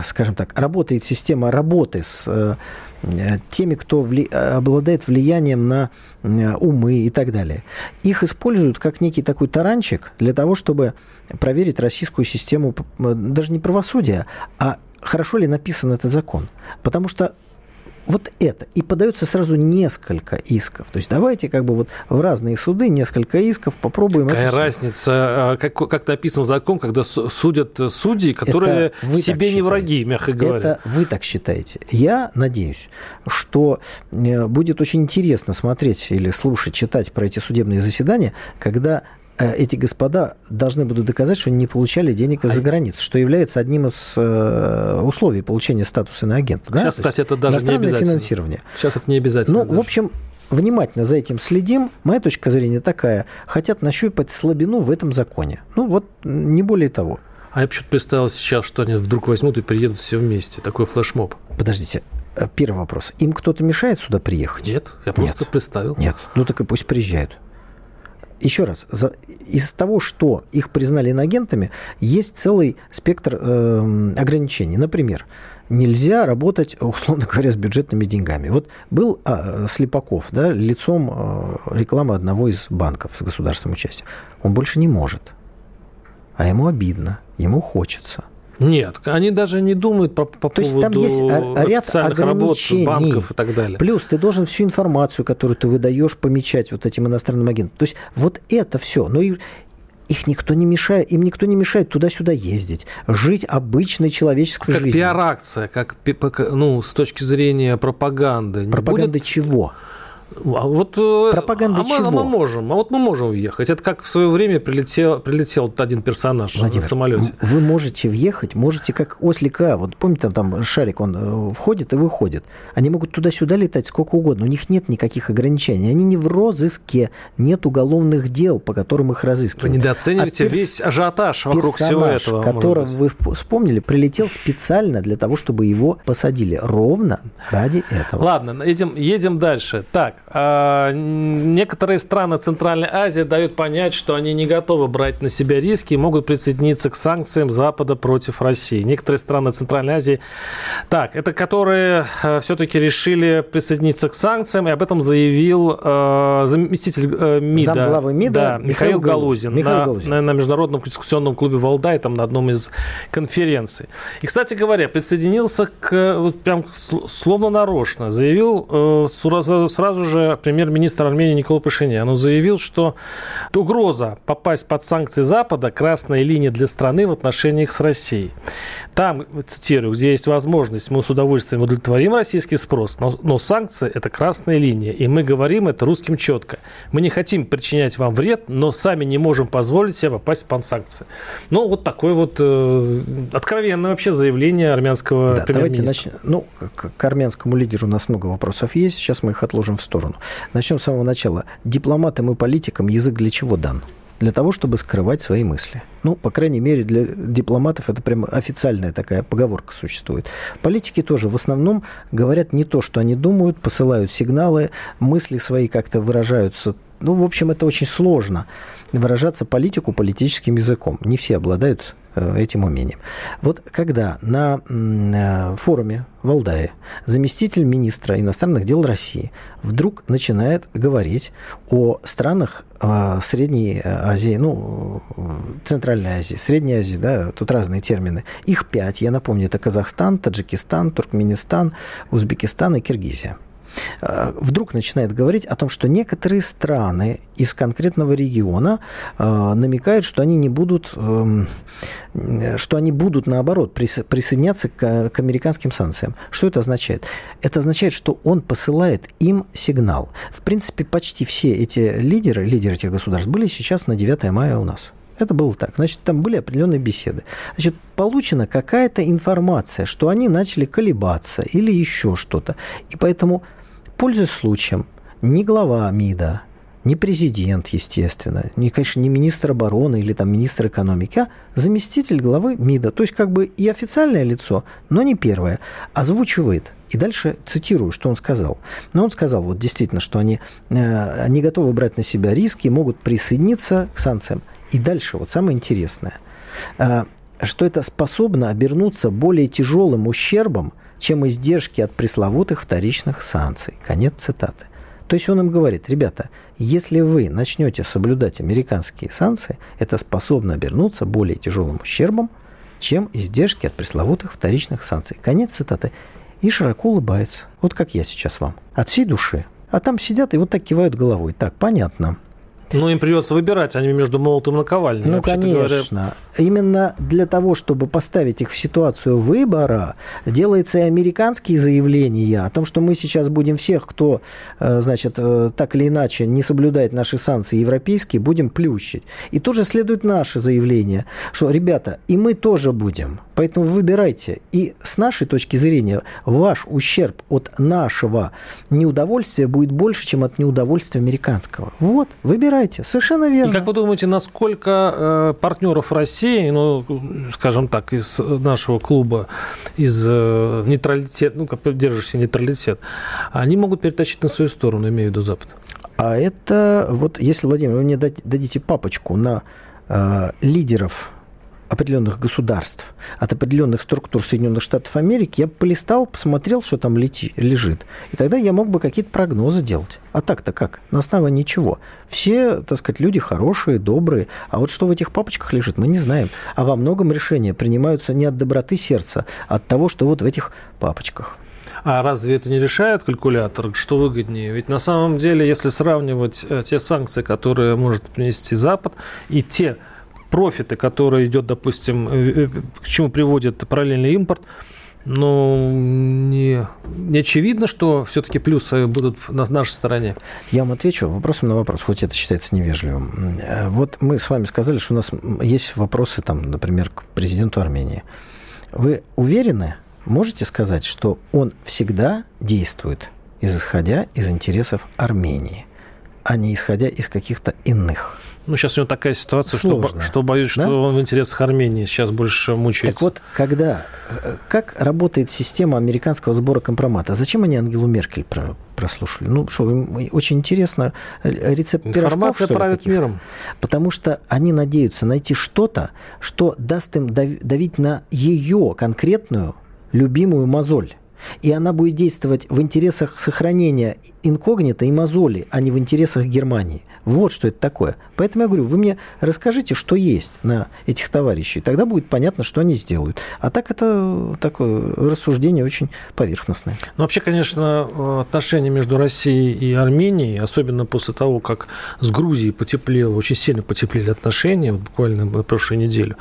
скажем так, работает система работы с э, теми, кто вли... обладает влиянием на умы и так далее. Их используют как некий такой таранчик для того, чтобы проверить российскую систему даже не правосудия, а хорошо ли написан этот закон. Потому что вот это. И подается сразу несколько исков. То есть давайте как бы вот в разные суды несколько исков попробуем. Какая это разница, а, как, как написан закон, когда судят судьи, которые себе не враги, мягко говоря. Это вы так считаете. Я надеюсь, что э, будет очень интересно смотреть или слушать, читать про эти судебные заседания, когда Э, эти господа должны будут доказать, что они не получали денег из-за а границы, что является одним из э, условий получения статуса иноагента. Сейчас, да? кстати, это даже не обязательно. финансирование. Сейчас это не обязательно. Ну, даже. в общем, внимательно за этим следим. Моя точка зрения такая. Хотят нащупать слабину в этом законе. Ну, вот не более того. А я почему-то представил сейчас, что они вдруг возьмут и приедут все вместе. Такой флешмоб. Подождите. Э, первый вопрос. Им кто-то мешает сюда приехать? Нет, я просто Нет. представил. Нет. Ну так и пусть приезжают еще раз, за, из того, что их признали иноагентами, есть целый спектр э, ограничений. Например, нельзя работать, условно говоря, с бюджетными деньгами. Вот был а, Слепаков, да, лицом э, рекламы одного из банков с государственным участием. Он больше не может. А ему обидно, ему хочется. Нет, они даже не думают по, по То поводу есть там есть ряд ограничений. Работ, банков и так далее. Плюс ты должен всю информацию, которую ты выдаешь, помечать вот этим иностранным агентам. То есть вот это все. Но и их никто не мешает, им никто не мешает туда-сюда ездить, жить обычной человеческой а как жизнью. пиар-акция, как ну, с точки зрения пропаганды. Пропаганда будет... чего? А вот, э, Пропаганда а мы, чего? А мы можем. А вот мы можем въехать. Это как в свое время прилетел, прилетел один персонаж Владимир, на самолете. Вы можете въехать, можете как ослика. Вот помните, там, там шарик, он э, входит и выходит. Они могут туда-сюда летать сколько угодно. У них нет никаких ограничений. Они не в розыске. Нет уголовных дел, по которым их Вы разыскивают. недооцениваете А перс- весь ажиотаж вокруг всего персонаж, этого. может которого вы вспомнили, прилетел специально для того, чтобы его посадили. Ровно ради этого. Ладно, едем, едем дальше. Так, некоторые страны Центральной Азии дают понять, что они не готовы брать на себя риски и могут присоединиться к санкциям Запада против России. Некоторые страны Центральной Азии, так, это которые все-таки решили присоединиться к санкциям, и об этом заявил э, заместитель э, МИДа, Замглавы МИДа да, Михаил Михаил Галузин. Михаил на, Галузин. на- на международном дискуссионном клубе «Валдай», там на одном из конференций. И, кстати говоря, присоединился к, вот прям сл- словно нарочно, заявил э, сразу, сразу же премьер-министр Армении Никола Пашинян. Он заявил, что угроза попасть под санкции Запада – красная линия для страны в отношениях с Россией. Там, цитирую, где есть возможность, мы с удовольствием удовлетворим российский спрос, но, но санкции – это красная линия, и мы говорим это русским четко. Мы не хотим причинять вам вред, но сами не можем позволить себе попасть под санкции. Ну, вот такое вот э, откровенное вообще заявление армянского Да, давайте премьер-министра. начнем. Ну, к, к армянскому лидеру у нас много вопросов есть. Сейчас мы их отложим в сторону. Начнем с самого начала. Дипломатам и политикам язык для чего дан? Для того, чтобы скрывать свои мысли. Ну, по крайней мере, для дипломатов это прямо официальная такая поговорка существует. Политики тоже в основном говорят не то, что они думают, посылают сигналы, мысли свои как-то выражаются. Ну, в общем, это очень сложно выражаться политику политическим языком. Не все обладают этим умением. Вот когда на э, форуме в Алдае заместитель министра иностранных дел России вдруг начинает говорить о странах э, Средней Азии, ну, э, Центральной Азии, Средней Азии, да, тут разные термины. Их пять, я напомню, это Казахстан, Таджикистан, Туркменистан, Узбекистан и Киргизия э, вдруг начинает говорить о том, что некоторые страны из конкретного региона э, намекают, что они не будут, эм, э, что они будут наоборот прис- присоединяться к американским санкциям. Что это означает? Это означает, что он посылает им сигнал. В принципе, почти все эти лидеры, лидеры этих государств были сейчас на 9 мая у нас. Это было так. Значит, там были определенные беседы. Значит, получена какая-то информация, что они начали колебаться или еще что-то. И поэтому, пользуясь случаем, ни глава МИДа, не президент, естественно, не, конечно, не министр обороны или там министр экономики, а заместитель главы МИДа. То есть как бы и официальное лицо, но не первое, озвучивает. И дальше цитирую, что он сказал. Но он сказал вот действительно, что они э, не готовы брать на себя риски, могут присоединиться к санкциям. И дальше вот самое интересное, э, что это способно обернуться более тяжелым ущербом, чем издержки от пресловутых вторичных санкций. Конец цитаты. То есть он им говорит, ребята, если вы начнете соблюдать американские санкции, это способно обернуться более тяжелым ущербом, чем издержки от пресловутых вторичных санкций. Конец цитаты. И широко улыбается. Вот как я сейчас вам. От всей души. А там сидят и вот так кивают головой. Так, понятно. Ну, им придется выбирать, они между молотом и наковальней. Ну, вообще-то говоря. конечно. Именно для того, чтобы поставить их в ситуацию выбора, делается и американские заявления о том, что мы сейчас будем всех, кто, э, значит, э, так или иначе не соблюдает наши санкции европейские, будем плющить. И тоже следует наше заявление, что, ребята, и мы тоже будем. Поэтому выбирайте. И с нашей точки зрения, ваш ущерб от нашего неудовольствия будет больше, чем от неудовольствия американского. Вот, выбирайте. Совершенно верно. И как вы думаете, насколько э, партнеров России, ну, скажем так, из нашего клуба, из э, нейтралитет, ну, как держащий нейтралитет, они могут перетащить на свою сторону, имею в виду Запад? А это вот, если, Владимир, вы мне дадите папочку на э, лидеров определенных государств, от определенных структур Соединенных Штатов Америки, я полистал, посмотрел, что там лети, лежит. И тогда я мог бы какие-то прогнозы делать. А так-то как? На основании чего? Все, так сказать, люди хорошие, добрые. А вот что в этих папочках лежит, мы не знаем. А во многом решения принимаются не от доброты сердца, а от того, что вот в этих папочках. А разве это не решает калькулятор, что выгоднее? Ведь на самом деле, если сравнивать э, те санкции, которые может принести Запад, и те профиты, которые идет, допустим, э, э, к чему приводит параллельный импорт, ну, не, не очевидно, что все-таки плюсы будут на нашей стороне. Я вам отвечу вопросом на вопрос, хоть это считается невежливым. Э, вот мы с вами сказали, что у нас есть вопросы, там, например, к президенту Армении. Вы уверены, можете сказать, что он всегда действует, исходя из интересов Армении, а не исходя из каких-то иных? Ну, сейчас у него такая ситуация, что, что боюсь, что да? он в интересах Армении сейчас больше мучается. Так вот, когда... Как работает система американского сбора компромата? Зачем они Ангелу Меркель про, прослушали? Ну, что, им очень интересно. Рецепт Информация пирожков, правит миром. Потому что они надеются найти что-то, что даст им давить на ее конкретную любимую мозоль. И она будет действовать в интересах сохранения инкогнито и мозоли, а не в интересах Германии. Вот что это такое. Поэтому я говорю, вы мне расскажите, что есть на этих товарищей. Тогда будет понятно, что они сделают. А так это такое рассуждение очень поверхностное. Ну, вообще, конечно, отношения между Россией и Арменией, особенно после того, как с Грузией потеплело, очень сильно потеплели отношения, буквально на прошлой неделе,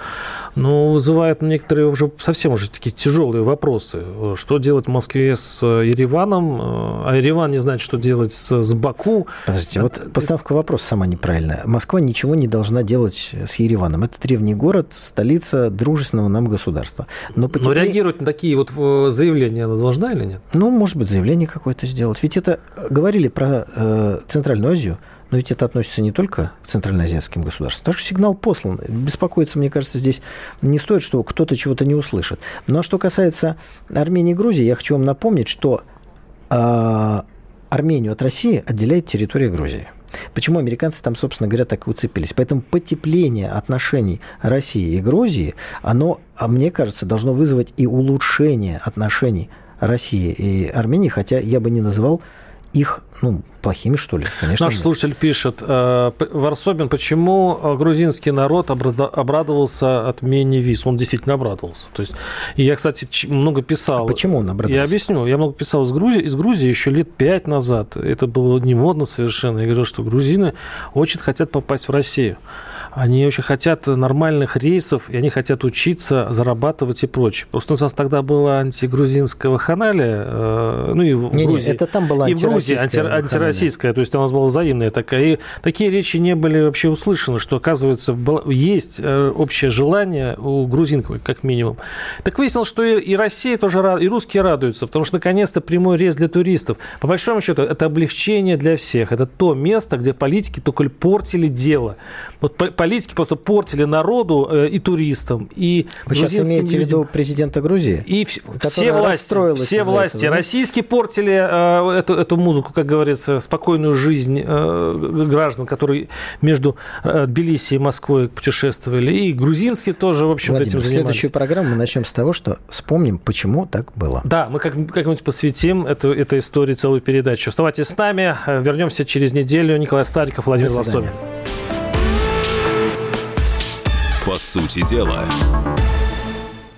но вызывают некоторые уже совсем уже такие тяжелые вопросы. Что делать Москве с Ереваном, а Ереван не знает, что делать с, с Баку. Подождите, вот постановка вопроса вопрос сама неправильная. Москва ничего не должна делать с Ереваном. Это древний город, столица дружественного нам государства. Но, потеплее... Но реагировать на такие вот э, заявления она должна или нет? Ну, может быть, заявление какое-то сделать. Ведь это э, говорили про э, Центральную Азию, но ведь это относится не только к центральноазиатским государствам. Так что сигнал послан. Беспокоиться, мне кажется, здесь не стоит, что кто-то чего-то не услышит. Ну а что касается Армении и Грузии, я хочу вам напомнить, что э, Армению от России отделяет территория Грузии. Почему американцы там, собственно говоря, так и уцепились? Поэтому потепление отношений России и Грузии, оно, а мне кажется, должно вызвать и улучшение отношений России и Армении, хотя я бы не называл их ну, плохими, что ли? Конечно, Наш нет. слушатель пишет, э, Варсобин, почему грузинский народ обрадовался отмене виз? Он действительно обрадовался. То есть, и я, кстати, много писал. А почему он обрадовался? Я объясню. Я много писал из Грузии, из Грузии еще лет пять назад. Это было не модно совершенно. Я говорил, что грузины очень хотят попасть в Россию. Они очень хотят нормальных рейсов, и они хотят учиться, зарабатывать и прочее. Просто у нас тогда было антигрузинское вахханалия, э, ну и в не, Грузии. Не, это там было и в Грузии анти, антироссийская, то есть у нас была взаимная такая. И такие речи не были вообще услышаны, что, оказывается, есть э, общее желание у грузин, как минимум. Так выяснилось, что и, и Россия тоже, рад, и русские радуются, потому что, наконец-то, прямой рейс для туристов. По большому счету, это облегчение для всех. Это то место, где политики только портили дело. Вот политики просто портили народу э, и туристам, и Вы сейчас имеете людям. в виду президента Грузии? И все власти, все власти этого, российские портили э, эту, эту музыку, как говорится, спокойную жизнь э, граждан, которые между э, Тбилиси и Москвой путешествовали, и грузинские тоже, в общем, Владимир, этим занимались. следующую программу мы начнем с того, что вспомним, почему так было. Да, мы как, как-нибудь посвятим эту, этой истории целую передачу. Оставайтесь с нами, вернемся через неделю. Николай Стариков, Владимир Варсобин. По сути дела,